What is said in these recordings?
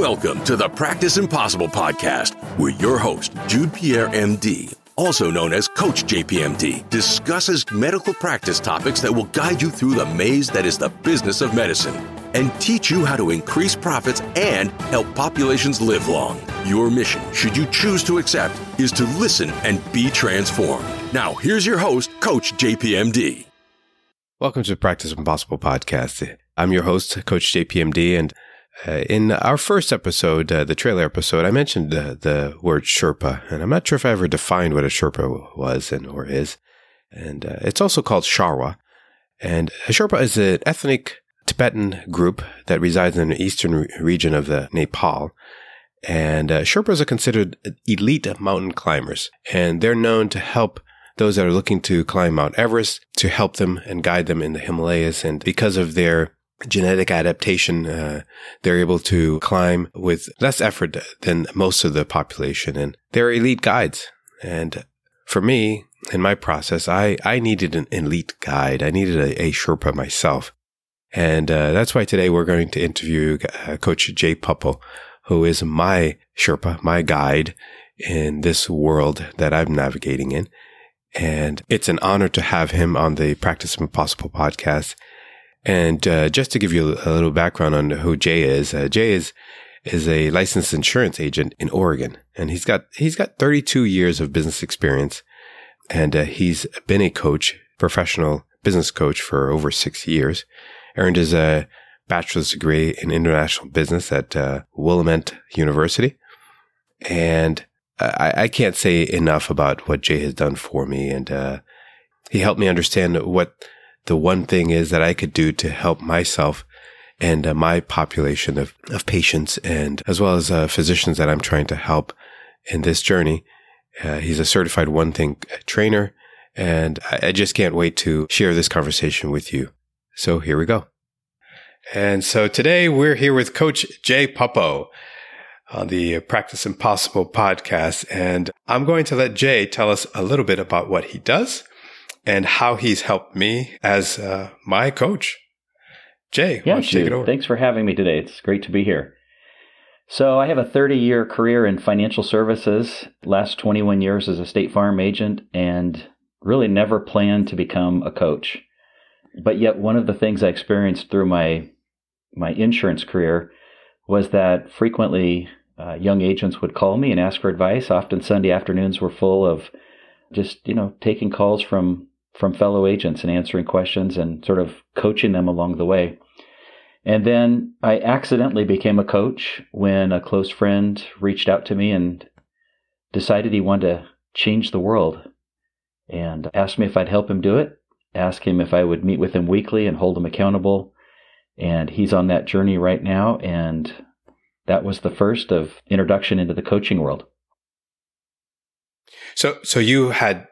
Welcome to the Practice Impossible podcast, where your host, Jude Pierre, MD, also known as Coach JPMD, discusses medical practice topics that will guide you through the maze that is the business of medicine and teach you how to increase profits and help populations live long. Your mission, should you choose to accept, is to listen and be transformed. Now, here's your host, Coach JPMD. Welcome to the Practice Impossible podcast. I'm your host, Coach JPMD, and uh, in our first episode, uh, the trailer episode, I mentioned uh, the word Sherpa, and I'm not sure if I ever defined what a Sherpa was and or is. And uh, it's also called Sharwa. And a Sherpa is an ethnic Tibetan group that resides in the eastern re- region of the Nepal. And uh, Sherpas are considered elite mountain climbers, and they're known to help those that are looking to climb Mount Everest to help them and guide them in the Himalayas. And because of their genetic adaptation, uh, they're able to climb with less effort than most of the population. And they're elite guides. And for me, in my process, I, I needed an elite guide. I needed a, a Sherpa myself. And uh, that's why today we're going to interview uh, Coach Jay Puppo, who is my Sherpa, my guide in this world that I'm navigating in. And it's an honor to have him on the Practice Impossible podcast. And uh, just to give you a little background on who Jay is, uh, Jay is is a licensed insurance agent in Oregon, and he's got he's got 32 years of business experience, and uh, he's been a coach, professional business coach for over six years. Earned his uh, bachelor's degree in international business at uh, Willamette University, and I, I, can't say enough about what Jay has done for me, and uh, he helped me understand what the one thing is that I could do to help myself and uh, my population of, of patients and as well as uh, physicians that I'm trying to help in this journey. Uh, he's a certified one thing trainer and I, I just can't wait to share this conversation with you. So here we go. And so today we're here with Coach Jay Puppo on the Practice Impossible podcast. And I'm going to let Jay tell us a little bit about what he does and how he's helped me as uh, my coach. Jay, yeah, Jude, thanks for having me today. It's great to be here. So, I have a 30 year career in financial services, last 21 years as a State Farm agent, and really never planned to become a coach. But yet, one of the things I experienced through my my insurance career was that frequently uh, young agents would call me and ask for advice. Often Sunday afternoons were full of just you know taking calls from from fellow agents and answering questions and sort of coaching them along the way. And then I accidentally became a coach when a close friend reached out to me and decided he wanted to change the world and asked me if I'd help him do it, asked him if I would meet with him weekly and hold him accountable. And he's on that journey right now. And that was the first of introduction into the coaching world. So, so you had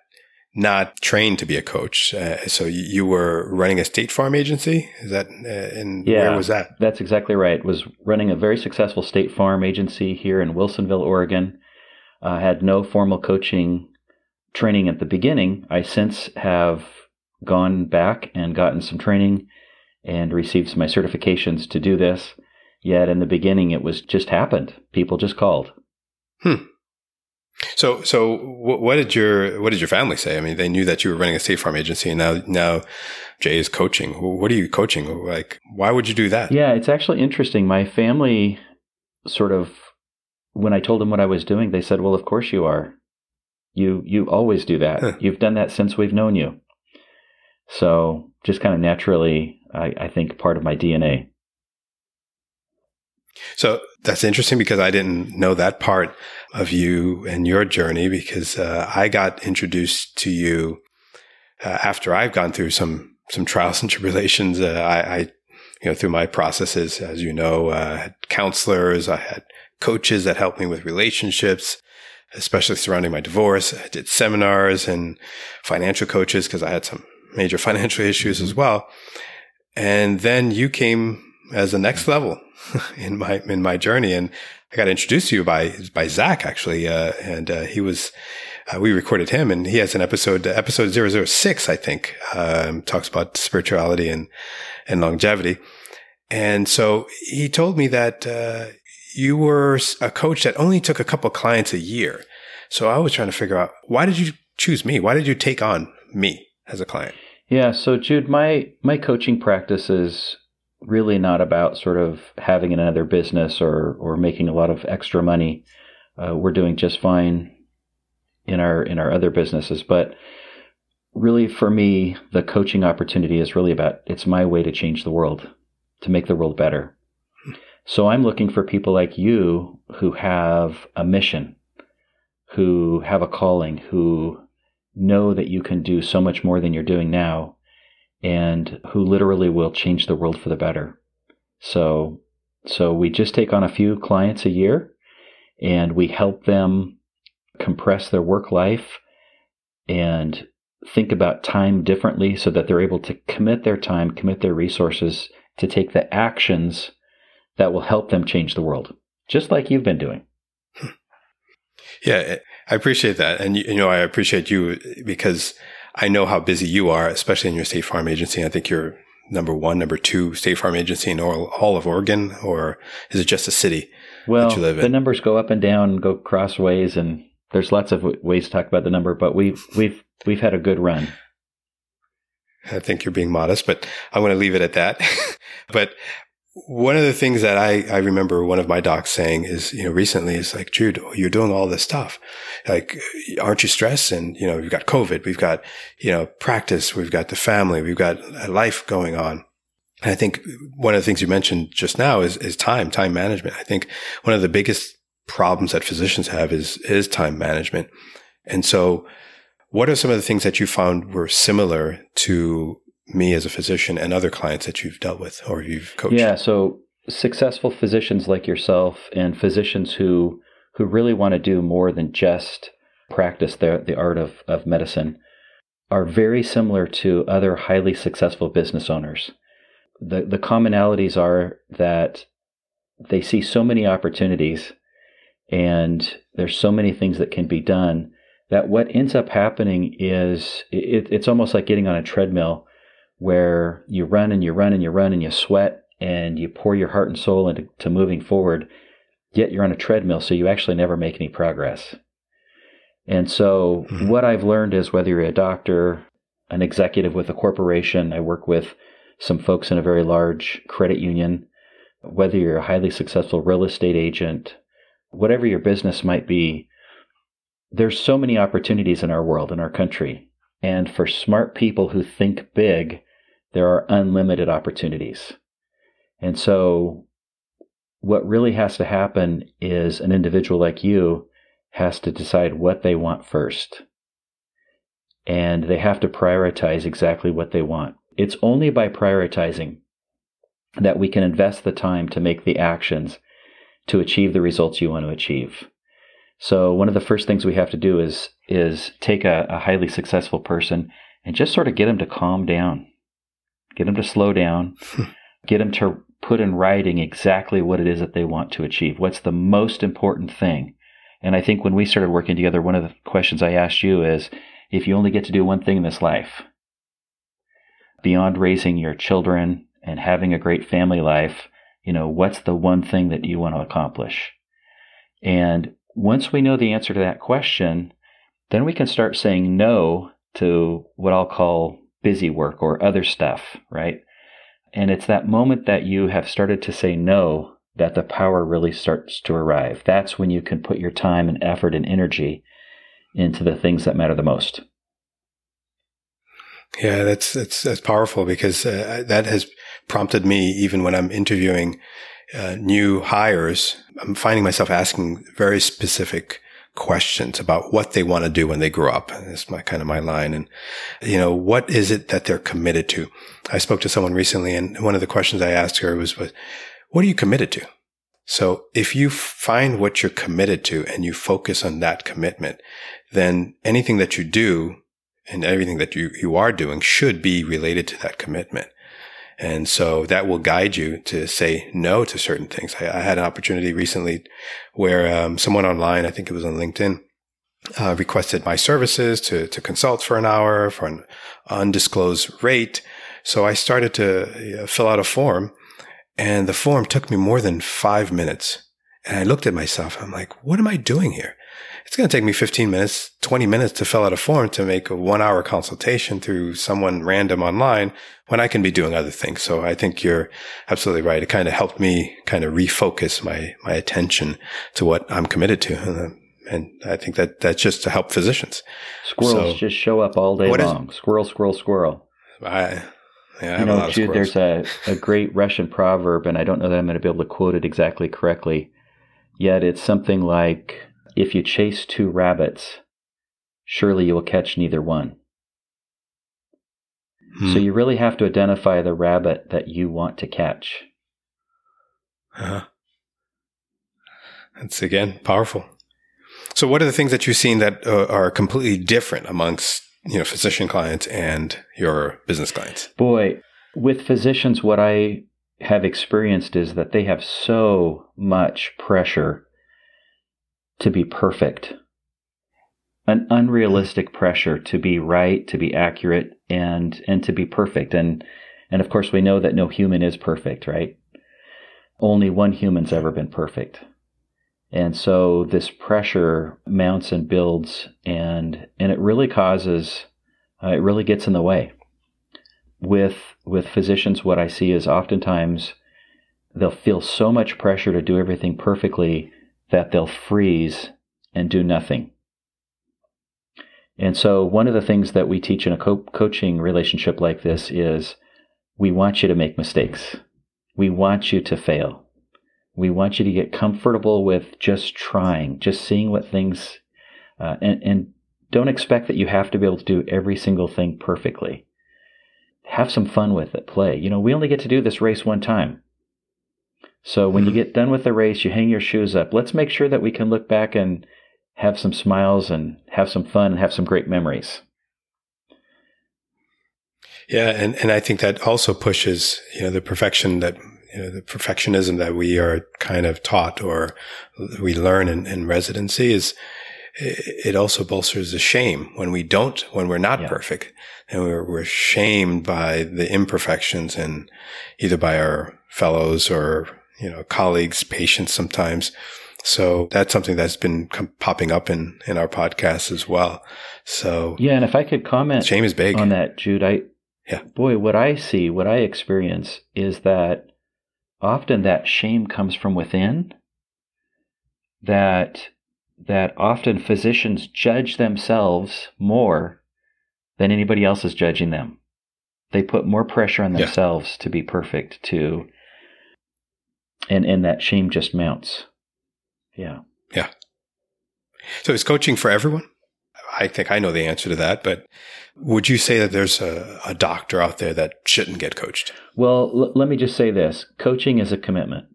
not trained to be a coach. Uh, so you were running a state farm agency. Is that uh, and yeah, where was that? That's exactly right. Was running a very successful state farm agency here in Wilsonville, Oregon. I uh, had no formal coaching training at the beginning. I since have gone back and gotten some training and received my certifications to do this. Yet in the beginning, it was just happened. People just called. Hmm. So, so what did your what did your family say? I mean, they knew that you were running a state farm agency, and now now Jay is coaching. What are you coaching? Like, why would you do that? Yeah, it's actually interesting. My family sort of, when I told them what I was doing, they said, "Well, of course you are. You you always do that. Huh. You've done that since we've known you." So, just kind of naturally, I, I think part of my DNA. So that's interesting because I didn't know that part of you and your journey because uh, I got introduced to you uh, after I've gone through some some trials and tribulations. Uh, I, I, you know, through my processes, as you know, uh, I had counselors, I had coaches that helped me with relationships, especially surrounding my divorce. I did seminars and financial coaches because I had some major financial issues as well. And then you came as the next level in my in my journey. And I got introduced to you by by Zach actually, uh, and uh, he was uh, we recorded him, and he has an episode episode 006, I think, um, talks about spirituality and and longevity. And so he told me that uh, you were a coach that only took a couple clients a year. So I was trying to figure out why did you choose me? Why did you take on me as a client? Yeah, so Jude, my my coaching practice is really not about sort of having another business or or making a lot of extra money. Uh, we're doing just fine in our in our other businesses, but really for me, the coaching opportunity is really about it's my way to change the world, to make the world better. So I'm looking for people like you who have a mission, who have a calling, who know that you can do so much more than you're doing now, and who literally will change the world for the better. So, so we just take on a few clients a year and we help them compress their work life and think about time differently so that they're able to commit their time, commit their resources to take the actions that will help them change the world, just like you've been doing. Hmm. Yeah, I appreciate that. And, you know, I appreciate you because I know how busy you are, especially in your state farm agency. I think you're number one, number two state farm agency in all, all of Oregon, or is it just a city well, the numbers go up and down, go crossways, and there's lots of ways to talk about the number, but we've, we've, we've had a good run. I think you're being modest, but I'm going to leave it at that. but one of the things that I, I remember one of my docs saying is, you know, recently is like, Jude, you're doing all this stuff. Like, aren't you stressed? And, you know, we've got COVID, we've got, you know, practice, we've got the family, we've got a life going on. And I think one of the things you mentioned just now is, is time, time management. I think one of the biggest problems that physicians have is, is time management. And so what are some of the things that you found were similar to me as a physician and other clients that you've dealt with or you've coached? Yeah. So successful physicians like yourself and physicians who who really want to do more than just practice the, the art of, of medicine are very similar to other highly successful business owners. The the commonalities are that they see so many opportunities and there's so many things that can be done that what ends up happening is it, it's almost like getting on a treadmill where you run and you run and you run and you sweat and you pour your heart and soul into moving forward, yet you're on a treadmill, so you actually never make any progress. And so, mm-hmm. what I've learned is whether you're a doctor, an executive with a corporation, I work with some folks in a very large credit union, whether you're a highly successful real estate agent, whatever your business might be, there's so many opportunities in our world, in our country. And for smart people who think big, there are unlimited opportunities. And so, what really has to happen is an individual like you has to decide what they want first. And they have to prioritize exactly what they want. It's only by prioritizing that we can invest the time to make the actions to achieve the results you want to achieve. So one of the first things we have to do is is take a, a highly successful person and just sort of get them to calm down get them to slow down, get them to put in writing exactly what it is that they want to achieve. What's the most important thing? And I think when we started working together, one of the questions I asked you is if you only get to do one thing in this life, beyond raising your children and having a great family life, you know, what's the one thing that you want to accomplish? And once we know the answer to that question, then we can start saying no to what I'll call busy work or other stuff, right? And it's that moment that you have started to say no that the power really starts to arrive. That's when you can put your time and effort and energy into the things that matter the most. Yeah, that's that's that's powerful because uh, that has prompted me even when I'm interviewing uh, new hires. I'm finding myself asking very specific questions about what they want to do when they grow up. That's my kind of my line. And, you know, what is it that they're committed to? I spoke to someone recently and one of the questions I asked her was, was what are you committed to? So if you find what you're committed to and you focus on that commitment, then anything that you do and everything that you, you are doing should be related to that commitment. And so that will guide you to say no to certain things. I, I had an opportunity recently where um, someone online, I think it was on LinkedIn, uh, requested my services to, to consult for an hour for an undisclosed rate. So I started to uh, fill out a form and the form took me more than five minutes. And I looked at myself. I'm like, what am I doing here? It's going to take me 15 minutes, 20 minutes to fill out a form to make a one hour consultation through someone random online when I can be doing other things. So I think you're absolutely right. It kind of helped me kind of refocus my, my attention to what I'm committed to. And, I think that that's just to help physicians. Squirrels so, just show up all day long. Is, squirrel, squirrel, squirrel. I, yeah, I you know, Jude, there's a, a great Russian proverb, and I don't know that I'm going to be able to quote it exactly correctly. Yet it's something like, if you chase two rabbits, surely you will catch neither one. Hmm. So you really have to identify the rabbit that you want to catch. Uh-huh. That's again powerful. So, what are the things that you've seen that uh, are completely different amongst you know physician clients and your business clients? Boy, with physicians, what I have experienced is that they have so much pressure to be perfect, an unrealistic pressure to be right, to be accurate, and and to be perfect. And and of course, we know that no human is perfect, right? Only one human's ever been perfect. And so this pressure mounts and builds, and and it really causes, uh, it really gets in the way. With with physicians, what I see is oftentimes they'll feel so much pressure to do everything perfectly that they'll freeze and do nothing. And so, one of the things that we teach in a co- coaching relationship like this is we want you to make mistakes. We want you to fail. We want you to get comfortable with just trying, just seeing what things, uh, and, and don't expect that you have to be able to do every single thing perfectly. Have some fun with it, play. You know, we only get to do this race one time. So when you mm-hmm. get done with the race, you hang your shoes up. Let's make sure that we can look back and have some smiles and have some fun and have some great memories. Yeah, and, and I think that also pushes, you know, the perfection that you know, the perfectionism that we are kind of taught or we learn in, in residency is it also bolsters the shame when we don't, when we're not yeah. perfect and we're, we're shamed by the imperfections and either by our fellows or, you know, colleagues, patients sometimes. So that's something that's been popping up in, in our podcast as well. So yeah. And if I could comment shame is big on that, Jude, I, yeah, boy, what I see, what I experience is that often that shame comes from within that that often physicians judge themselves more than anybody else is judging them they put more pressure on themselves yeah. to be perfect to and and that shame just mounts yeah yeah so is coaching for everyone i think i know the answer to that but would you say that there's a, a doctor out there that shouldn't get coached? Well, l- let me just say this coaching is a commitment.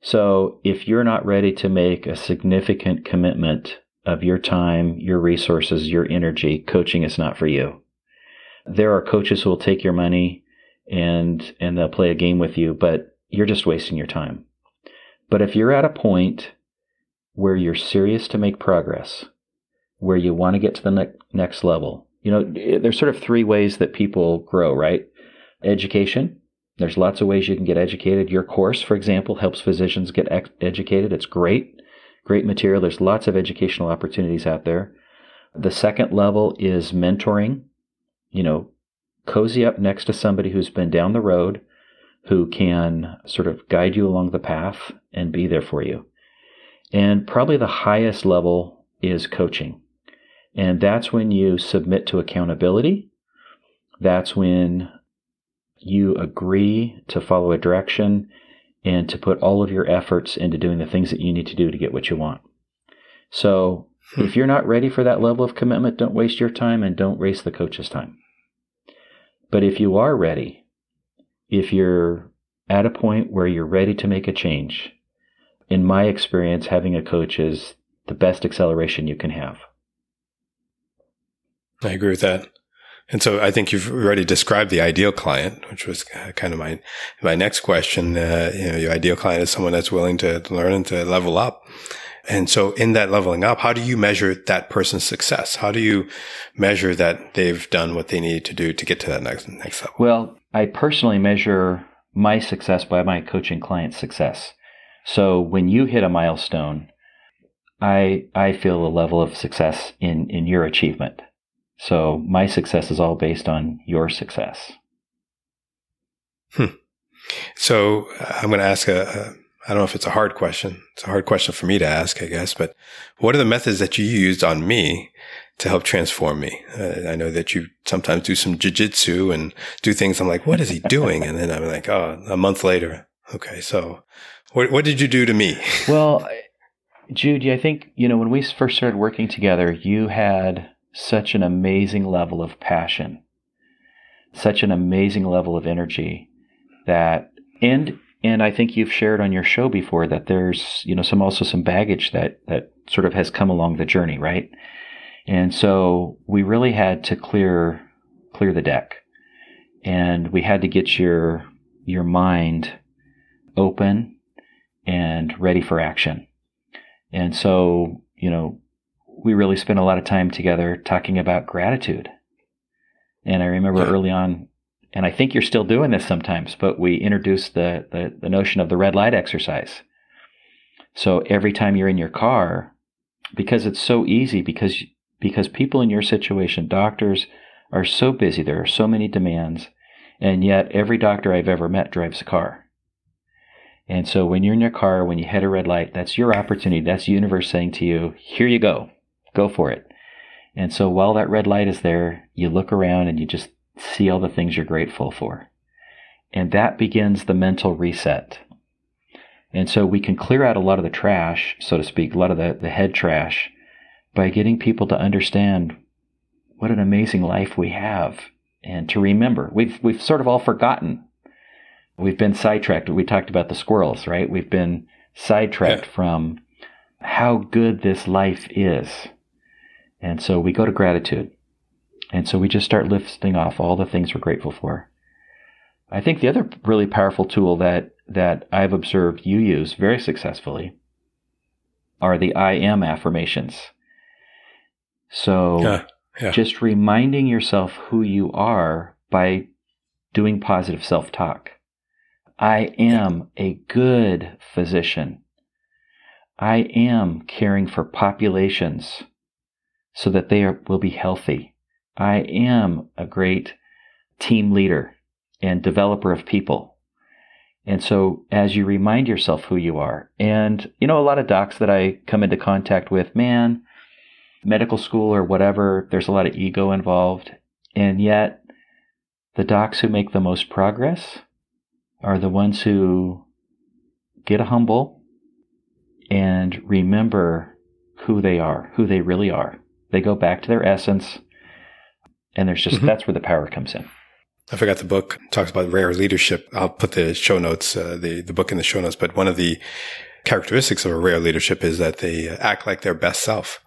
So if you're not ready to make a significant commitment of your time, your resources, your energy, coaching is not for you. There are coaches who will take your money and and they'll play a game with you, but you're just wasting your time. But if you're at a point where you're serious to make progress, where you want to get to the ne- next level, you know, eh, there's sort of three ways that people grow, right? Education. There's lots of ways you can get educated. Your course, for example, helps physicians get ex- educated. It's great, great material. There's lots of educational opportunities out there. The second level is mentoring. You know, cozy up next to somebody who's been down the road, who can sort of guide you along the path and be there for you. And probably the highest level is coaching. And that's when you submit to accountability. That's when you agree to follow a direction and to put all of your efforts into doing the things that you need to do to get what you want. So hmm. if you're not ready for that level of commitment, don't waste your time and don't waste the coach's time. But if you are ready, if you're at a point where you're ready to make a change, in my experience, having a coach is the best acceleration you can have. I agree with that. And so I think you've already described the ideal client, which was kind of my my next question. Uh, you know, your ideal client is someone that's willing to learn and to level up. And so in that leveling up, how do you measure that person's success? How do you measure that they've done what they need to do to get to that next next level? Well, I personally measure my success by my coaching client's success. So when you hit a milestone, I I feel a level of success in in your achievement. So my success is all based on your success. Hmm. So I'm going to ask a, a I don't know if it's a hard question. It's a hard question for me to ask, I guess, but what are the methods that you used on me to help transform me? Uh, I know that you sometimes do some jujitsu and do things. I'm like, what is he doing? and then I'm like, oh, a month later. Okay. So what, what did you do to me? well, Jude, I think, you know, when we first started working together, you had such an amazing level of passion, such an amazing level of energy that, and and I think you've shared on your show before that there's, you know, some also some baggage that that sort of has come along the journey, right? And so we really had to clear clear the deck. And we had to get your your mind open and ready for action. And so, you know, we really spent a lot of time together talking about gratitude. And I remember yeah. early on and I think you're still doing this sometimes, but we introduced the, the, the notion of the red light exercise. So every time you're in your car, because it's so easy, because because people in your situation, doctors, are so busy, there are so many demands, and yet every doctor I've ever met drives a car. And so when you're in your car, when you hit a red light, that's your opportunity. That's the universe saying to you, here you go, go for it. And so while that red light is there, you look around and you just see all the things you're grateful for. And that begins the mental reset. And so we can clear out a lot of the trash, so to speak, a lot of the, the head trash by getting people to understand what an amazing life we have and to remember. We've, we've sort of all forgotten. We've been sidetracked. We talked about the squirrels, right? We've been sidetracked yeah. from how good this life is. And so we go to gratitude. And so we just start listing off all the things we're grateful for. I think the other really powerful tool that, that I've observed you use very successfully are the I am affirmations. So yeah, yeah. just reminding yourself who you are by doing positive self talk. I am a good physician. I am caring for populations so that they are, will be healthy. I am a great team leader and developer of people. And so as you remind yourself who you are, and you know, a lot of docs that I come into contact with, man, medical school or whatever, there's a lot of ego involved. And yet the docs who make the most progress are the ones who get humble and remember who they are, who they really are. They go back to their essence and there's just, mm-hmm. that's where the power comes in. I forgot the book talks about rare leadership. I'll put the show notes, uh, the, the book in the show notes, but one of the characteristics of a rare leadership is that they act like their best self.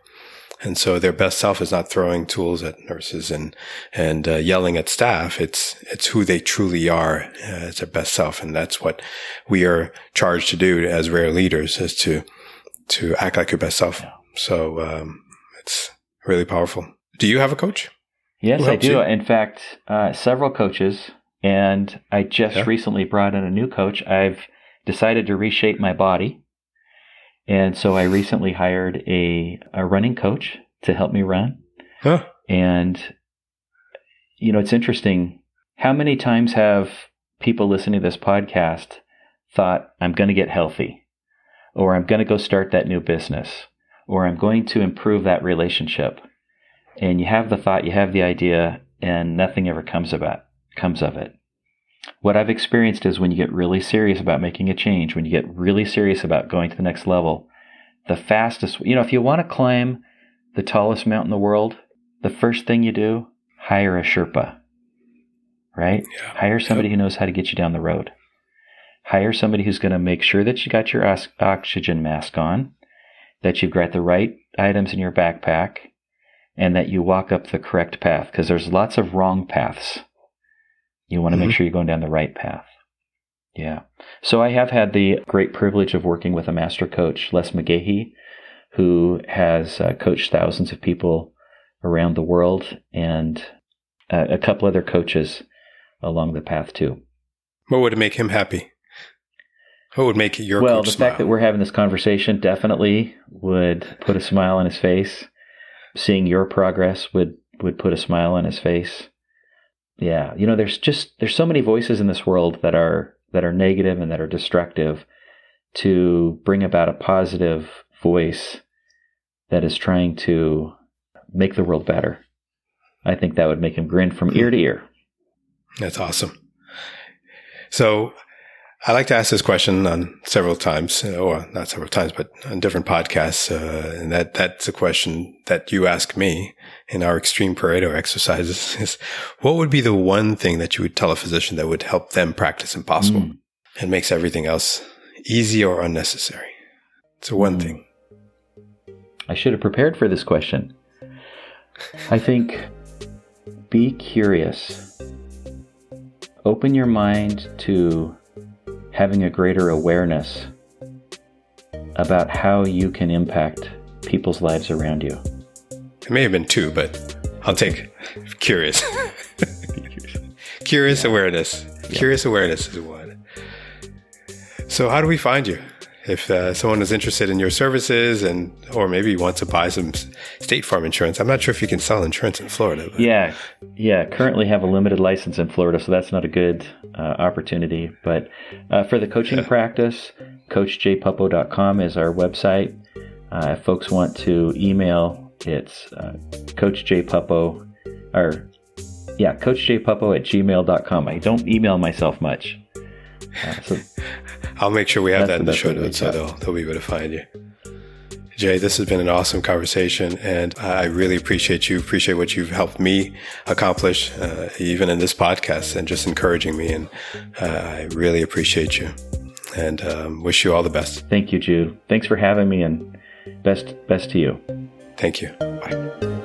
And so their best self is not throwing tools at nurses and, and uh, yelling at staff. It's, it's who they truly are uh, as their best self. And that's what we are charged to do as rare leaders is to, to act like your best self. So, um, it's really powerful. Do you have a coach? Yes, I do. You? In fact, uh, several coaches, and I just yeah. recently brought in a new coach. I've decided to reshape my body, and so I recently hired a a running coach to help me run. Huh. And you know, it's interesting. How many times have people listening to this podcast thought, "I'm going to get healthy," or "I'm going to go start that new business," or "I'm going to improve that relationship"? and you have the thought, you have the idea, and nothing ever comes about comes of it. What I've experienced is when you get really serious about making a change, when you get really serious about going to the next level, the fastest, you know, if you want to climb the tallest mountain in the world, the first thing you do, hire a Sherpa, right? Yeah. Hire somebody yep. who knows how to get you down the road. Hire somebody who's going to make sure that you got your oxygen mask on, that you've got the right items in your backpack, and that you walk up the correct path because there's lots of wrong paths. You want to mm-hmm. make sure you're going down the right path. Yeah. So I have had the great privilege of working with a master coach, Les McGahey, who has uh, coached thousands of people around the world and uh, a couple other coaches along the path too. What would make him happy? What would make your well? The smile? fact that we're having this conversation definitely would put a smile on his face. Seeing your progress would would put a smile on his face. Yeah, you know, there's just there's so many voices in this world that are that are negative and that are destructive. To bring about a positive voice that is trying to make the world better, I think that would make him grin from ear to ear. That's awesome. So I like to ask this question on several times, uh, or not several times, but on different podcasts. Uh, and that, that's a question that you ask me in our extreme Pareto exercises is what would be the one thing that you would tell a physician that would help them practice impossible mm. and makes everything else easy or unnecessary? It's one mm. thing. I should have prepared for this question. I think be curious. Open your mind to having a greater awareness about how you can impact people's lives around you. It may have been two, but I'll take curious. curious yeah. awareness. Yeah. Curious awareness is one. So, how do we find you? If uh, someone is interested in your services and or maybe wants to buy some state farm insurance. I'm not sure if you can sell insurance in florida but. yeah. Yeah. Currently have a limited license in florida so that's not a good uh, opportunity. But uh, for the coaching yeah. practice coachjpuppo.com is our website. Uh, if folks want to email it's uh, coachjpuppo or yeah coachjpuppo at gmail.com i don't email myself much. Uh, so I'll make sure we have that in the show notes so they'll, they'll be able to find you. Jay, this has been an awesome conversation, and I really appreciate you. Appreciate what you've helped me accomplish, uh, even in this podcast, and just encouraging me. And uh, I really appreciate you, and um, wish you all the best. Thank you, Jude. Thanks for having me, and best best to you. Thank you. Bye.